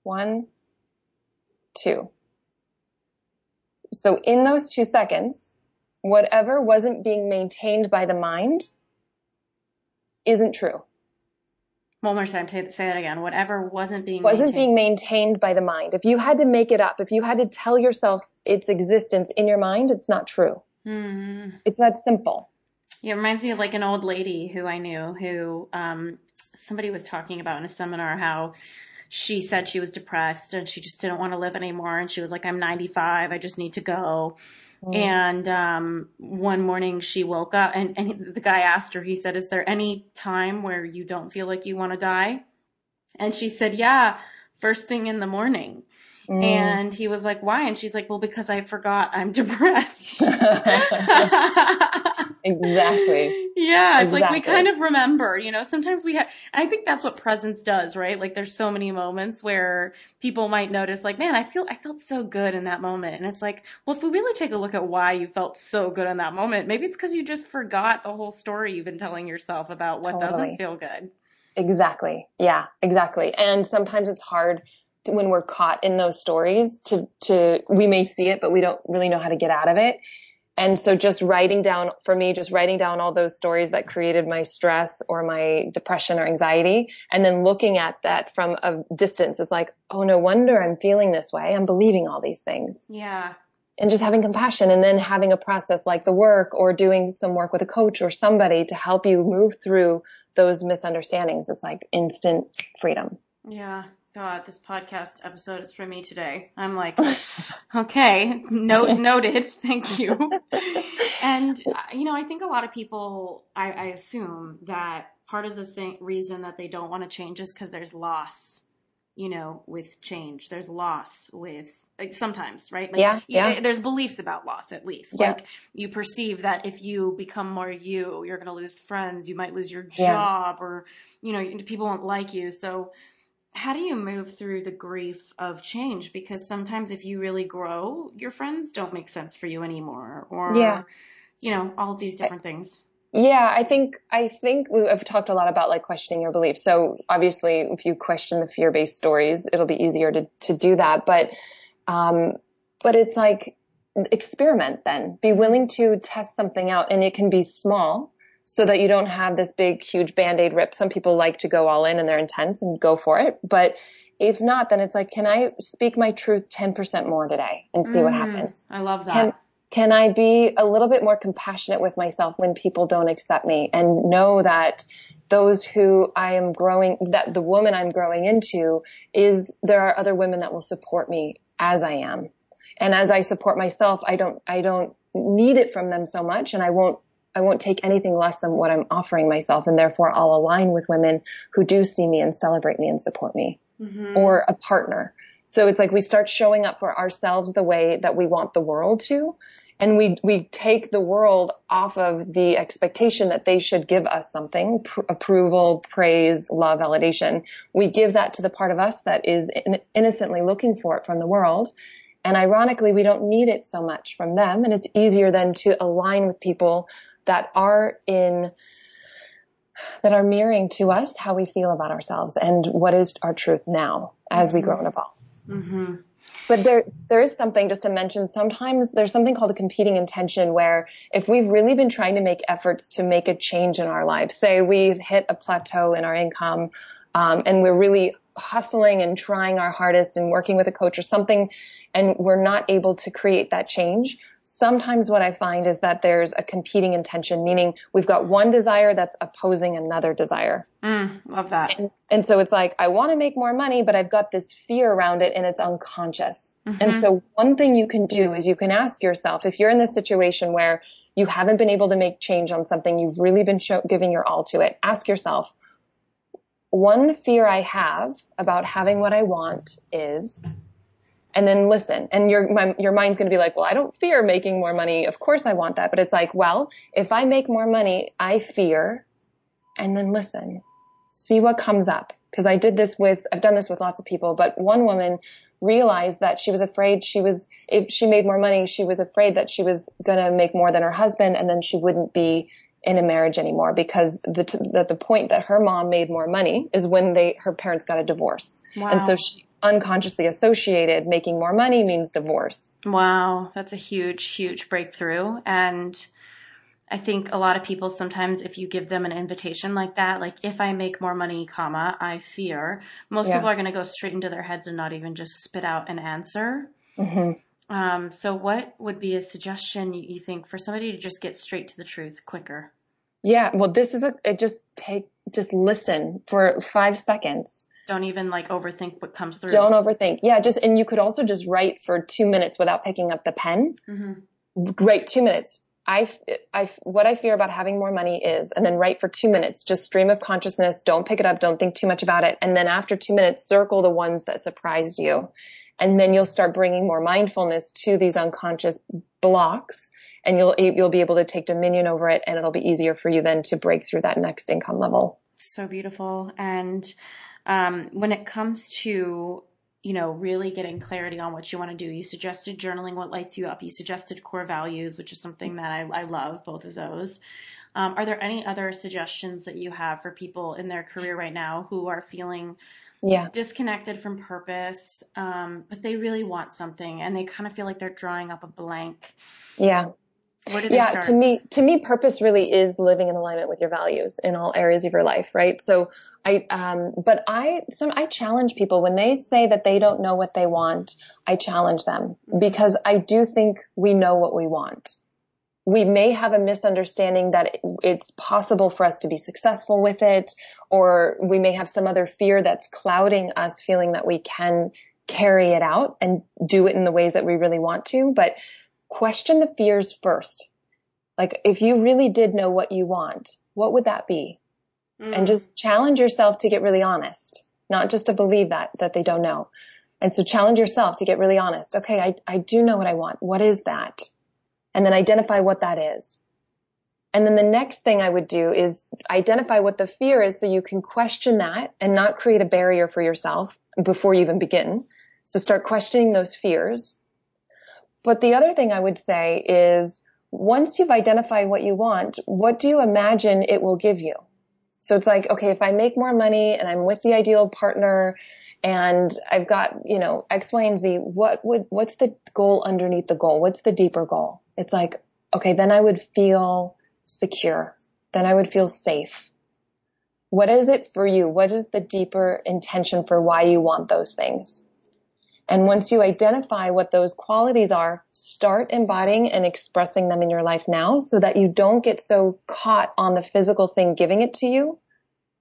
One, two. So in those two seconds, whatever wasn't being maintained by the mind isn't true. One more time, say that again. Whatever wasn't being wasn't maintained. being maintained by the mind. If you had to make it up, if you had to tell yourself its existence in your mind, it's not true. Mm-hmm. It's that simple. Yeah, it reminds me of like an old lady who I knew who um, somebody was talking about in a seminar how she said she was depressed and she just didn't want to live anymore. And she was like, I'm 95. I just need to go. Mm. And um, one morning she woke up and, and the guy asked her, he said, Is there any time where you don't feel like you want to die? And she said, Yeah, first thing in the morning. Mm. And he was like, why? And she's like, well, because I forgot I'm *laughs* depressed. *laughs* *laughs* exactly. Yeah. It's exactly. like we kind of remember, you know, sometimes we have, I think that's what presence does, right? Like there's so many moments where people might notice like, man, I feel, I felt so good in that moment. And it's like, well, if we really take a look at why you felt so good in that moment, maybe it's because you just forgot the whole story you've been telling yourself about what totally. doesn't feel good. Exactly. Yeah, exactly. And sometimes it's hard when we're caught in those stories to, to, we may see it, but we don't really know how to get out of it. And so just writing down, for me, just writing down all those stories that created my stress or my depression or anxiety, and then looking at that from a distance, it's like, oh, no wonder I'm feeling this way. I'm believing all these things. Yeah. And just having compassion and then having a process like the work or doing some work with a coach or somebody to help you move through those misunderstandings. It's like instant freedom. Yeah. God, this podcast episode is for me today. I'm like, *laughs* okay, note, *laughs* noted. Thank you. *laughs* And, uh, you know, I think a lot of people, I, I assume that part of the thing, reason that they don't want to change is because there's loss, you know, with change. There's loss with, like, sometimes, right? Like, yeah, yeah. There's beliefs about loss, at least. Yeah. Like, you perceive that if you become more you, you're going to lose friends, you might lose your job, yeah. or, you know, people won't like you. So, how do you move through the grief of change? Because sometimes if you really grow, your friends don't make sense for you anymore, or yeah. you know, all of these different things. Yeah, I think I think we've talked a lot about like questioning your beliefs. So obviously, if you question the fear-based stories, it'll be easier to to do that. But um, but it's like experiment. Then be willing to test something out, and it can be small so that you don't have this big, huge band-aid rip. Some people like to go all in and they're intense and go for it. But if not, then it's like, can I speak my truth 10% more today and see mm, what happens? I love that. Can, can I be a little bit more compassionate with myself when people don't accept me and know that those who I am growing, that the woman I'm growing into is there are other women that will support me as I am. And as I support myself, I don't, I don't need it from them so much and I won't I won't take anything less than what I'm offering myself. And therefore I'll align with women who do see me and celebrate me and support me mm-hmm. or a partner. So it's like we start showing up for ourselves the way that we want the world to. And we, we take the world off of the expectation that they should give us something, pr- approval, praise, love, validation. We give that to the part of us that is in- innocently looking for it from the world. And ironically, we don't need it so much from them. And it's easier then to align with people that are in that are mirroring to us how we feel about ourselves and what is our truth now as mm-hmm. we grow and evolve. Mm-hmm. But there, there is something just to mention. Sometimes there's something called a competing intention where if we've really been trying to make efforts to make a change in our lives, say we've hit a plateau in our income, um, and we're really hustling and trying our hardest and working with a coach or something, and we're not able to create that change sometimes what I find is that there's a competing intention, meaning we've got one desire that's opposing another desire. Mm, love that. And, and, so it's like, I want to make more money, but I've got this fear around it and it's unconscious. Mm-hmm. And so one thing you can do is you can ask yourself, if you're in this situation where you haven't been able to make change on something, you've really been show, giving your all to it, ask yourself, one fear I have about having what I want is and then listen. And your my, your mind's going to be like, well, I don't fear making more money. Of course I want that. But it's like, well, if I make more money, I fear. And then listen, see what comes up. Because I did this with, I've done this with lots of people, but one woman realized that she was afraid she was, if she made more money, she was afraid that she was going to make more than her husband and then she wouldn't be in a marriage anymore because the, t- the, the point that her mom made more money is when they, her parents got a divorce. Wow. And so she, unconsciously associated making more money means divorce. Wow, that's a huge, huge breakthrough. And I think a lot of people sometimes, if you give them an invitation like that, like if I make more money, comma, I fear, most yeah. people are going to go straight into their heads and not even just spit out an answer. Mm-hmm. Um, so, what would be a suggestion you think for somebody to just get straight to the truth quicker? Yeah, well, this is a, it just take, just listen for five seconds don't even like overthink what comes through. Don't overthink. Yeah, just and you could also just write for two minutes without picking up the pen. Mm-hmm. Write two minutes. I, I, what I fear about having more money is, and then write for two minutes, just stream of consciousness. Don't pick it up. Don't think too much about it. And then after two minutes, circle the ones that surprised you. And then you'll start bringing more mindfulness to these unconscious blocks and you'll, you'll be able to take dominion over it and it'll be easier for you then to break through that next income level. So beautiful. And um, when it comes to you know really getting clarity on what you want to do you suggested journaling what lights you up you suggested core values which is something that i, I love both of those um, are there any other suggestions that you have for people in their career right now who are feeling yeah. disconnected from purpose um, but they really want something and they kind of feel like they're drawing up a blank yeah What do they do? yeah, to me, to me, purpose really is living in alignment with your values in all areas of your life, right? So I, um, but I, some, I challenge people when they say that they don't know what they want. I challenge them because I do think we know what we want. We may have a misunderstanding that it's possible for us to be successful with it, or we may have some other fear that's clouding us feeling that we can carry it out and do it in the ways that we really want to. But question the fears first. Like if you really did know what you want, what would that be? Mm. And just challenge yourself to get really honest, not just to believe that, that they don't know. And so challenge yourself to get really honest. Okay, I, I do know what I want. What is that? And then identify what that is. And then the next thing I would do is identify what the fear is so you can question that and not create a barrier for yourself before you even begin. So start questioning those fears but the other thing I would say is once you've identified what you want, what do you imagine it will give you? So it's like, okay, if I make more money and I'm with the ideal partner and I've got, you know, X, Y, and Z, what would, what's the goal underneath the goal? What's the deeper goal? It's like, okay, then I would feel secure. Then I would feel safe. What is it for you? What is the deeper intention for why you want those things? And once you identify what those qualities are, start embodying and expressing them in your life now so that you don't get so caught on the physical thing giving it to you,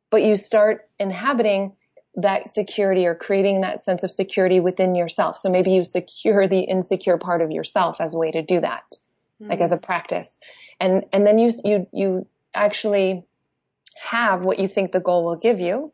but you start inhabiting that security or creating that sense of security within yourself. So maybe you secure the insecure part of yourself as a way to do that, mm-hmm. like as a practice. And, and then you, you, you actually have what you think the goal will give you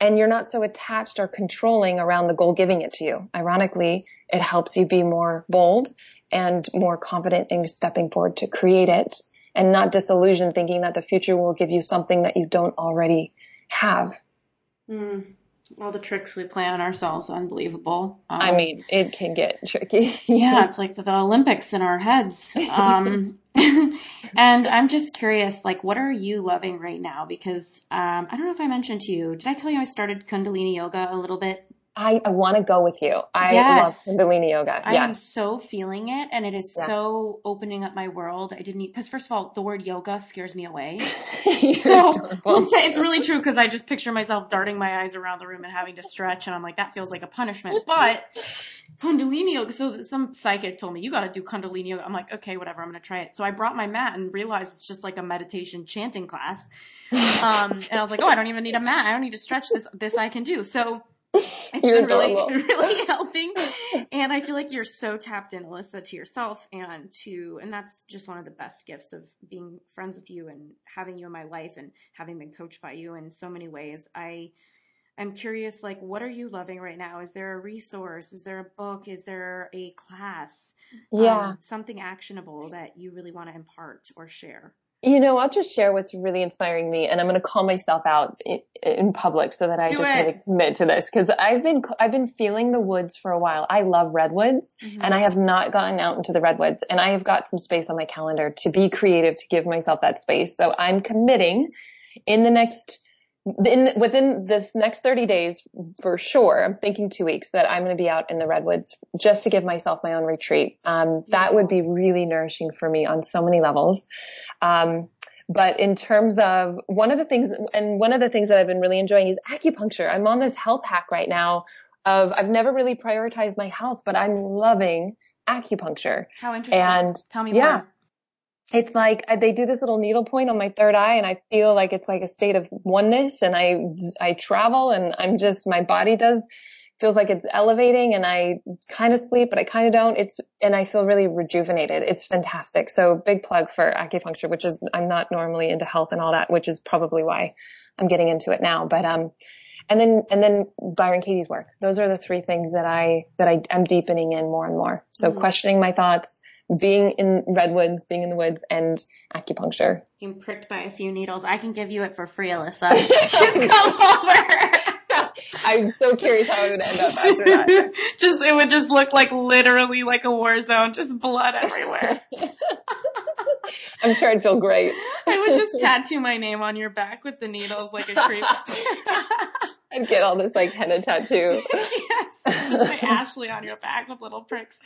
and you're not so attached or controlling around the goal giving it to you. Ironically, it helps you be more bold and more confident in stepping forward to create it and not disillusioned thinking that the future will give you something that you don't already have. Mm all the tricks we play on ourselves unbelievable. Um, I mean, it can get tricky. *laughs* yeah, it's like the, the, Olympics in our heads. *laughs* Um, *laughs* and I'm just curious, like, what are you loving right now? Because um, I don't know if I mentioned to you. Did I tell you I started Kundalini yoga a little bit I, I want to go with you. I yes. love Kundalini yoga. I am so feeling it, and it is yeah. so opening up my world. I didn't because first of all, the word yoga scares me away. *laughs* so it's, *laughs* it's, really true because I just picture myself darting my eyes around the room and having to stretch, and I'm like, that feels like a punishment. But Kundalini. So some psychic told me you got to do Kundalini. I'm like, okay, whatever. I'm gonna try it. So I brought my mat and realized it's just like a meditation chanting class. *laughs* Um, and I was like, oh, I don't even need a mat. I don't need to stretch this. This I can do. So it's you're been really, *laughs* really *laughs* helping. And I feel like you're so tapped in, Alyssa, to yourself and to, and that's just one of the best gifts of being friends with you and having you in my life and having been coached by you in so many ways. I, I'm curious, like, what are you loving right now? Is there a resource? Is there a book? Is there a class? Yeah. Um, something actionable that you really want to impart or share? You know, I'll just share what's really inspiring me, and I'm going to call myself out in, in public so that I Do just it. really commit to this because I've been I've been feeling the woods for a while. I love redwoods, Mhm. and I have not gotten out into the redwoods, and I have got some space on my calendar to be creative to give myself that space. So I'm committing in the next in within this next 30 days for sure i'm thinking two weeks that i'm going to be out in the redwoods just to give myself my own retreat um, that would be really nourishing for me on so many levels um, but in terms of one of the things and one of the things that i've been really enjoying is acupuncture i'm on this health hack right now of i've never really prioritized my health but i'm loving acupuncture How interesting. and Tell me yeah. more. It's like they do this little needle point on my third eye and I feel like it's like a state of oneness and I, I travel and I'm just, my body does, feels like it's elevating and I kind of sleep, but I kind of don't. It's, and I feel really rejuvenated. It's fantastic. So big plug for acupuncture, which is, I'm not normally into health and all that, which is probably why I'm getting into it now. But, um, and then, and then Byron Katie's work. Those are the three things that I, that I, I'm deepening in more and more. So Mhm. questioning my thoughts, being in redwoods, being in the woods, and acupuncture. Being pricked by a few needles. I can give you it for free, Alyssa. *laughs* Just come over. *laughs* I'm so curious how it would end up after that. *laughs* just it would just look like literally like a war zone, just blood everywhere. I'm sure I'd feel great. I would just tattoo my name on your back with the needles like a creep. I'd get all this like henna tattoo. *laughs* yes, just my Ashley on your back with little pricks.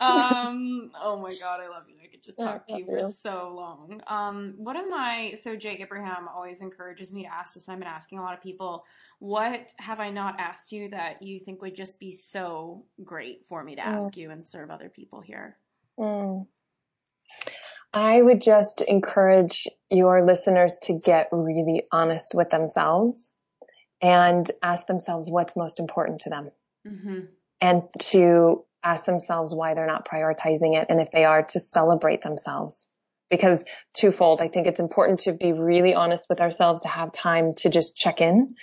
Um, oh my god, I love you. I could just talk to you for Yeah. so long. Um, what am I? So Jake Abraham always encourages me to ask this. and I've been asking a lot of people. What have I not asked you that you think would just be so great for me to Oh. ask you and serve other people here? Mm. I would just encourage your listeners to get really honest with themselves and ask themselves what's most important to them Mm-hmm. and to ask themselves why they're not prioritizing it. And if they are to celebrate themselves because twofold, I think it's important to be really honest with ourselves to have time to just check in.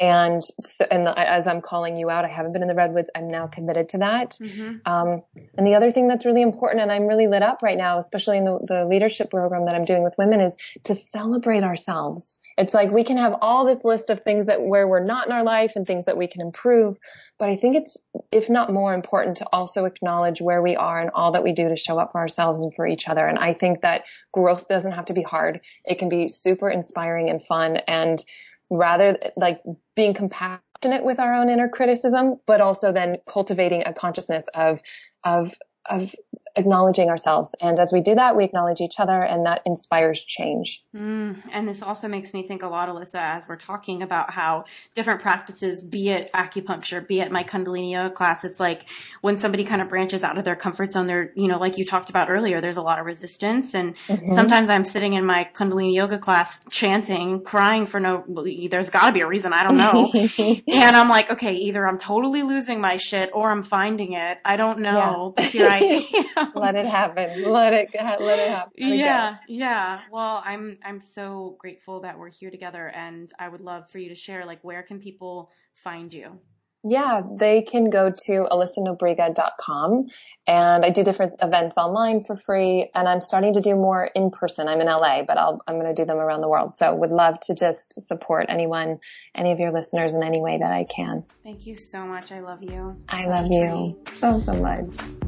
And, so, and as I'm calling you out, I haven't been in the redwoods. I'm now committed to that. Mm-hmm. Um, and the other thing that's really important, and I'm really lit up right now, especially in the, the leadership program that I'm doing with women, is to celebrate ourselves. It's like we can have all this list of things that where we're not in our life and things that we can improve, but I think it's, if not more important, to also acknowledge where we are and all that we do to show up for ourselves and for each other. And I think that growth doesn't have to be hard. It can be super inspiring and fun and rather like being compassionate with our own inner criticism, but also then cultivating a consciousness of, of, of acknowledging ourselves. And as we do that, we acknowledge each other and that inspires change. Mm, and this also makes me think a lot, Alyssa, as we're talking about how different practices, be it acupuncture, be it my Kundalini yoga class, it's like when somebody kind of branches out of their comfort zone, they're, you know, like you talked about earlier, there's a lot of resistance. And Mhm. sometimes I'm sitting in my Kundalini yoga class chanting, crying for no, there's gotta be a reason, I don't know. *laughs* and I'm like, okay, either I'm totally losing my shit or I'm finding it. I don't know. But here I am. *laughs* Let it happen. Let it, let it happen. Let it go. yeah yeah well i'm i'm so grateful that we're here together and i would love for you to share like where can people find you Yeah, they can go to alyssanobriga.com and I do different events online for free and I'm starting to do more in person. I'm in LA, but I'll, I'm going to do them around the world. So would love to just support anyone, any of your listeners in any way that I can. thank you so much i love you I love you so, so much.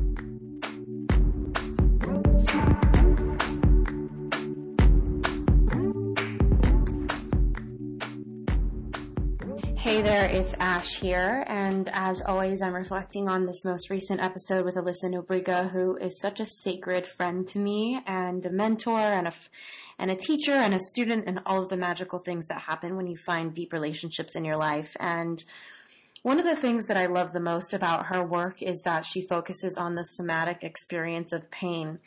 Hey there, it's Ash here, and as always, I'm reflecting on this most recent episode with Alyssa Nobriga, who is such a sacred friend to me, and a mentor, and a, and a teacher, and a student, and all of the magical things that happen when you find deep relationships in your life. And One of the things that I love the most about her work is that she focuses on the somatic experience of pain.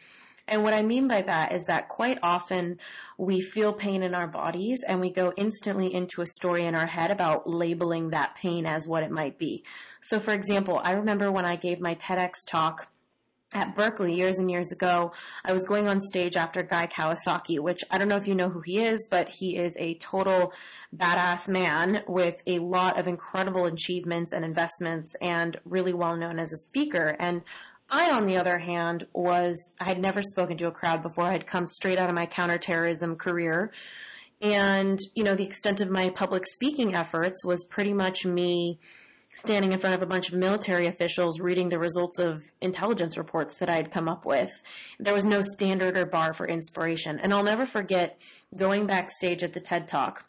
And what I mean by that is that quite often we feel pain in our bodies and we go instantly into a story in our head about labeling that pain as what it might be. So for example, I remember when I gave my TEDx talk at Berkeley years and years ago, I was going on stage after Guy Kawasaki, which I don't know if you know who he is, but he is a total badass man with a lot of incredible achievements and investments and really well known as a speaker. And I, on the other hand, was, I had never spoken to a crowd before. I had come straight out of my counterterrorism career. And, you know, the extent of my public speaking efforts was pretty much me standing in front of a bunch of military officials reading the results of intelligence reports that I had come up with. There was no standard or bar for inspiration. And I'll never forget going backstage at the TED Talk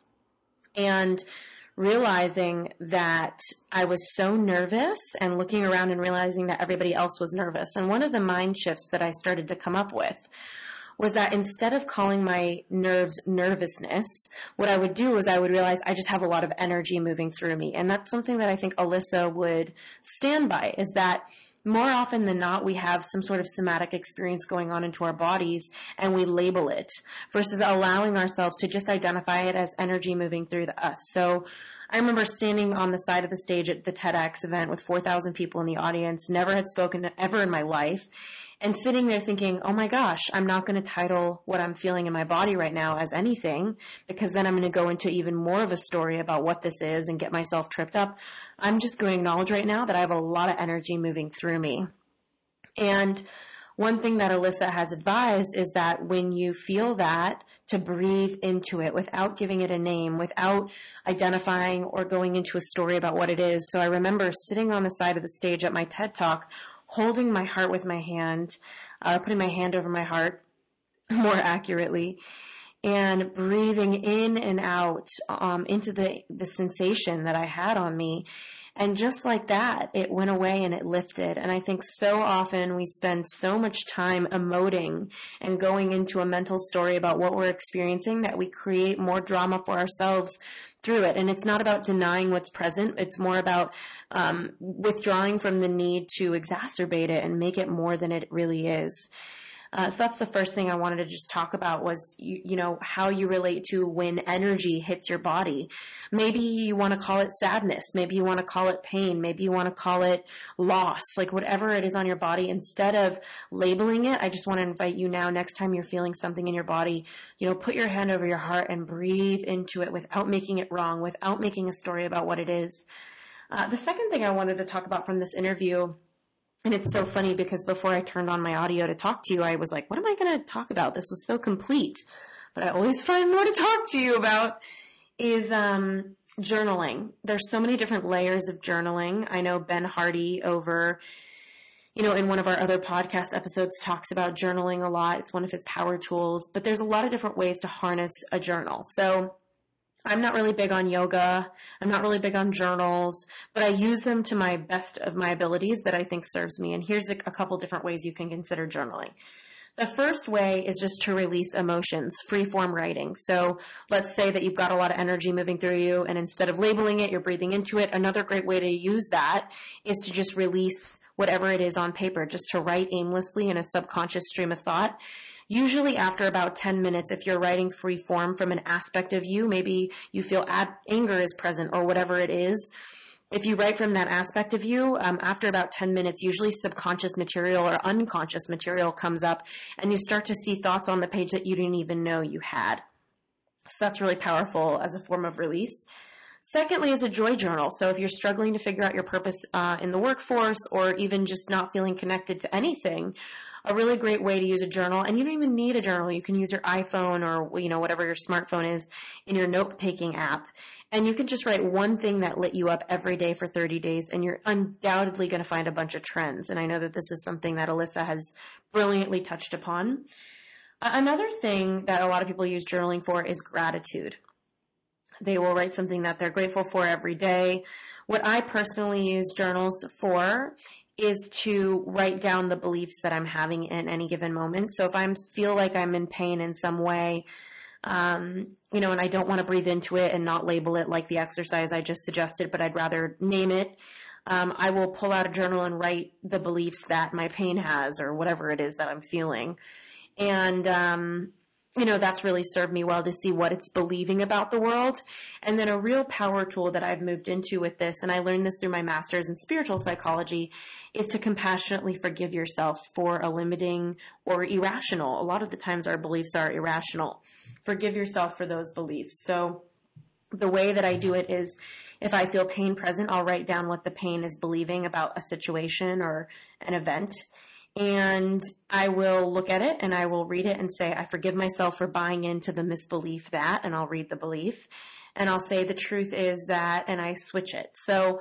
and realizing that I was so nervous and looking around and realizing that everybody else was nervous. And one of the mind shifts that I started to come up with was that instead of calling my nerves nervousness, what I would do is I would realize I just have a lot of energy moving through me. And that's something that I think Alyssa would stand by is that more often than not, we have some sort of somatic experience going on into our bodies and we label it versus allowing ourselves to just identify it as energy moving through the us. So I remember standing on the side of the stage at the TEDx event with 4,000 people in the audience, never had spoken ever in my life and sitting there thinking, oh my gosh, I'm not going to title what I'm feeling in my body right now as anything because then I'm going to go into even more of a story about what this is and get myself tripped up. I'm just going to acknowledge right now that I have a lot of energy moving through me. And one thing that Alyssa has advised is that when you feel that, to breathe into it without giving it a name, without identifying or going into a story about what it is. So I remember sitting on the side of the stage at my TED Talk holding my heart with my hand, uh, putting my hand over my heart more accurately, and breathing in and out um, into the the sensation that I had on me. And just like that, it went away and it lifted. And I think so often we spend so much time emoting and going into a mental story about what we're experiencing that we create more drama for ourselves through it. And it's not about denying what's present. It's more about um, withdrawing from the need to exacerbate it and make it more than it really is. Uh, so that's the first thing I wanted to just talk about was, you, you know, how you relate to when energy hits your body. Maybe you want to call it sadness. Maybe you want to call it pain. Maybe you want to call it loss, like whatever it is on your body. Instead of labeling it, I just want to invite you now, next time you're feeling something in your body, you know, put your hand over your heart and breathe into it without making it wrong, without making a story about what it is. Uh, the second thing I wanted to talk about from this interview and it's so funny because before I turned on my audio to talk to you, I was like, what am I going to talk about? This was so complete. But I always *laughs* find more to talk to you about is, um, journaling. There's so many different layers of journaling. I know Ben Hardy over, you know, in one of our other podcast episodes talks about journaling a lot. It's one of his power tools, but there's a lot of different ways to harness a journal. So I'm not really big on yoga. I'm not really big on journals, but I use them to my best of my abilities that I think serves me. And here's a, a couple different ways you can consider journaling. The first way is just to release emotions, free form writing. So let's say that you've got a lot of energy moving through you and instead of labeling it, you're breathing into it. Another great way to use that is to just release whatever it is on paper, just to write aimlessly in a subconscious stream of thought Usually after about 10 minutes, if you're writing free form from an aspect of you, maybe you feel ad- anger is present or whatever it is. If you write from that aspect of you, um, after about 10 minutes, usually subconscious material or unconscious material comes up and you start to see thoughts on the page that you didn't even know you had. So that's really powerful as a form of release. Secondly, is a joy journal. So if you're struggling to figure out your purpose uh, in the workforce or even just not feeling connected to anything, a really great way to use a journal. And you don't even need a journal. You can use your iPhone or, you know, whatever your smartphone is in your note taking app. And you can just write one thing that lit you up every day for 30 days and you're undoubtedly going to find a bunch of trends. And I know that this is something that Alyssa has brilliantly touched upon. Another thing that a lot of people use journaling for is gratitude. They will write something that they're grateful for every day. What I personally use journals for is to write down the beliefs that I'm having in any given moment. So if I feel like I'm in pain in some way, Um, you know, and I don't want to breathe into it and not label it like the exercise I just suggested, but I'd rather name it. Um, I will pull out a journal and write the beliefs that my pain has or whatever it is that I'm feeling. And, um, you know, that's really served me well to see what it's believing about the world. And then a real power tool that I've moved into with this, and I learned this through my master's in spiritual psychology, is to compassionately forgive yourself for a limiting or irrational. A lot of the times our beliefs are irrational. Forgive yourself for those beliefs. So the way that I do it is if I feel pain present, I'll write down what the pain is believing about a situation or an event and I will look at it and I will read it and say, I forgive myself for buying into the misbelief that, and I'll read the belief. And I'll say, the truth is that, and I switch it. So,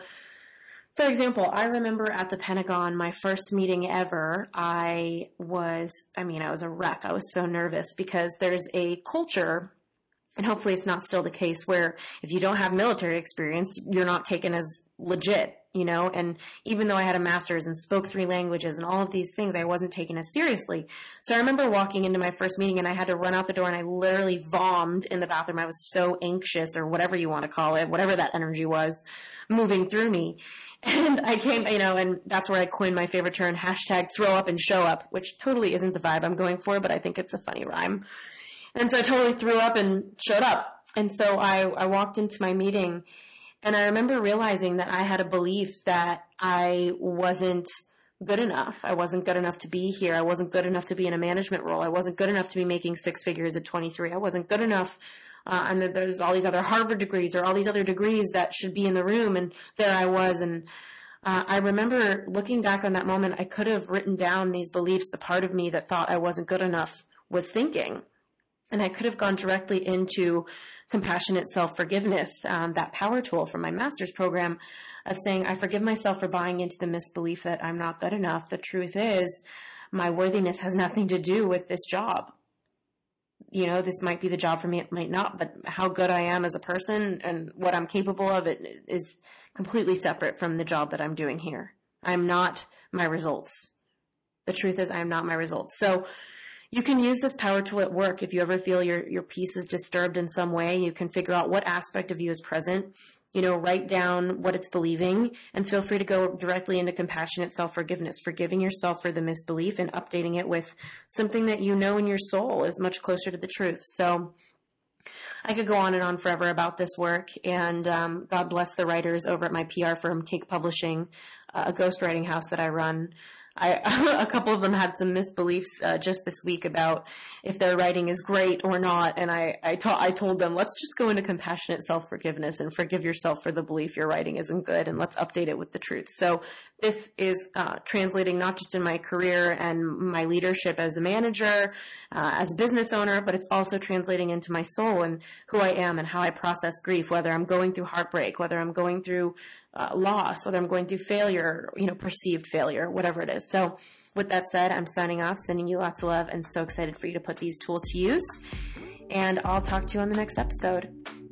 for example, I remember at the Pentagon, my first meeting ever, I was, I mean, I was a wreck. I was so nervous because there's a culture and hopefully it's not still the case where if you don't have military experience, you're not taken as legit you know, and even though I had a master's and spoke three languages and all of these things, I wasn't taken as seriously. So I remember walking into my first meeting and I had to run out the door and I literally vommed in the bathroom. I was so anxious or whatever you want to call it, whatever that energy was moving through me. *laughs* And I came, you know, and that's where I coined my favorite term, hashtag throw up and show up, which totally isn't the vibe I'm going for, but I think it's a funny rhyme. And so I totally threw up and showed up. And so I, I walked into my meeting and I remember realizing that I had a belief that I wasn't good enough. I wasn't good enough to be here. I wasn't good enough to be in a management role. I wasn't good enough to be making six figures at 23. I wasn't good enough. Uh, and that there's all these other Harvard degrees or all these other degrees that should be in the room. And there I was. And uh, I remember looking back on that moment, I could have written down these beliefs the part of me that thought I wasn't good enough was thinking. And I could have gone directly into compassionate self-forgiveness, um, that power tool from my master's program of saying, I forgive myself for buying into the misbelief that I'm not good enough. The truth is my worthiness has nothing to do with this job. You know, this might be the job for me, it might not, but how good I am as a person and what I'm capable of it is completely separate from the job that I'm doing here. I'm not my results. The truth is I am not my results. So you can use this power tool at work if you ever feel your, your peace is disturbed in some way. You can figure out what aspect of you is present. You know, write down what it's believing and feel free to go directly into compassionate self-forgiveness, forgiving yourself for the misbelief and updating it with something that you know in your soul is much closer to the truth. So I could go on and on forever about this work, and um, God bless the writers over at my PR firm, Cake Publishing, a ghostwriting house that I run. I, *laughs* a couple of them had some misbeliefs uh, just this week about if their writing is great or not, and I I, ta- I told them let's just go into compassionate self forgiveness and forgive yourself for the belief your writing isn't good, and let's update it with the truth. So this is uh, translating not just in my career and my leadership as a manager, uh, as a business owner, but it's also translating into my soul and who I am and how I process grief, whether I'm going through heartbreak, whether I'm going through uh, loss, whether I'm going through failure, you know, perceived failure, whatever it is. So with that said, I'm signing off, sending you lots of love, and so excited for you to put these tools to use. And I'll talk to you on the next episode.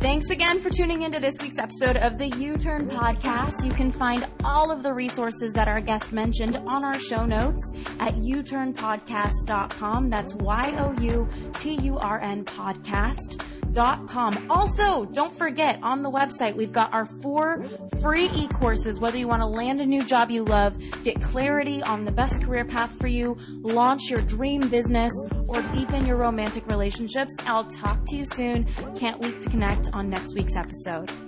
Thanks again for tuning into this week's episode of the U Turn Podcast. You can find all of the resources that our guest mentioned on our show notes at youturnpodcast.com. That's Y-O-U-T-U-R-N podcast com. Also, don't forget on the website, we've got our four free e-courses, whether you want to land a new job you love, get clarity on the best career path for you, launch your dream business, or deepen your romantic relationships. I'll talk to you soon. Can't wait to connect on next week's episode.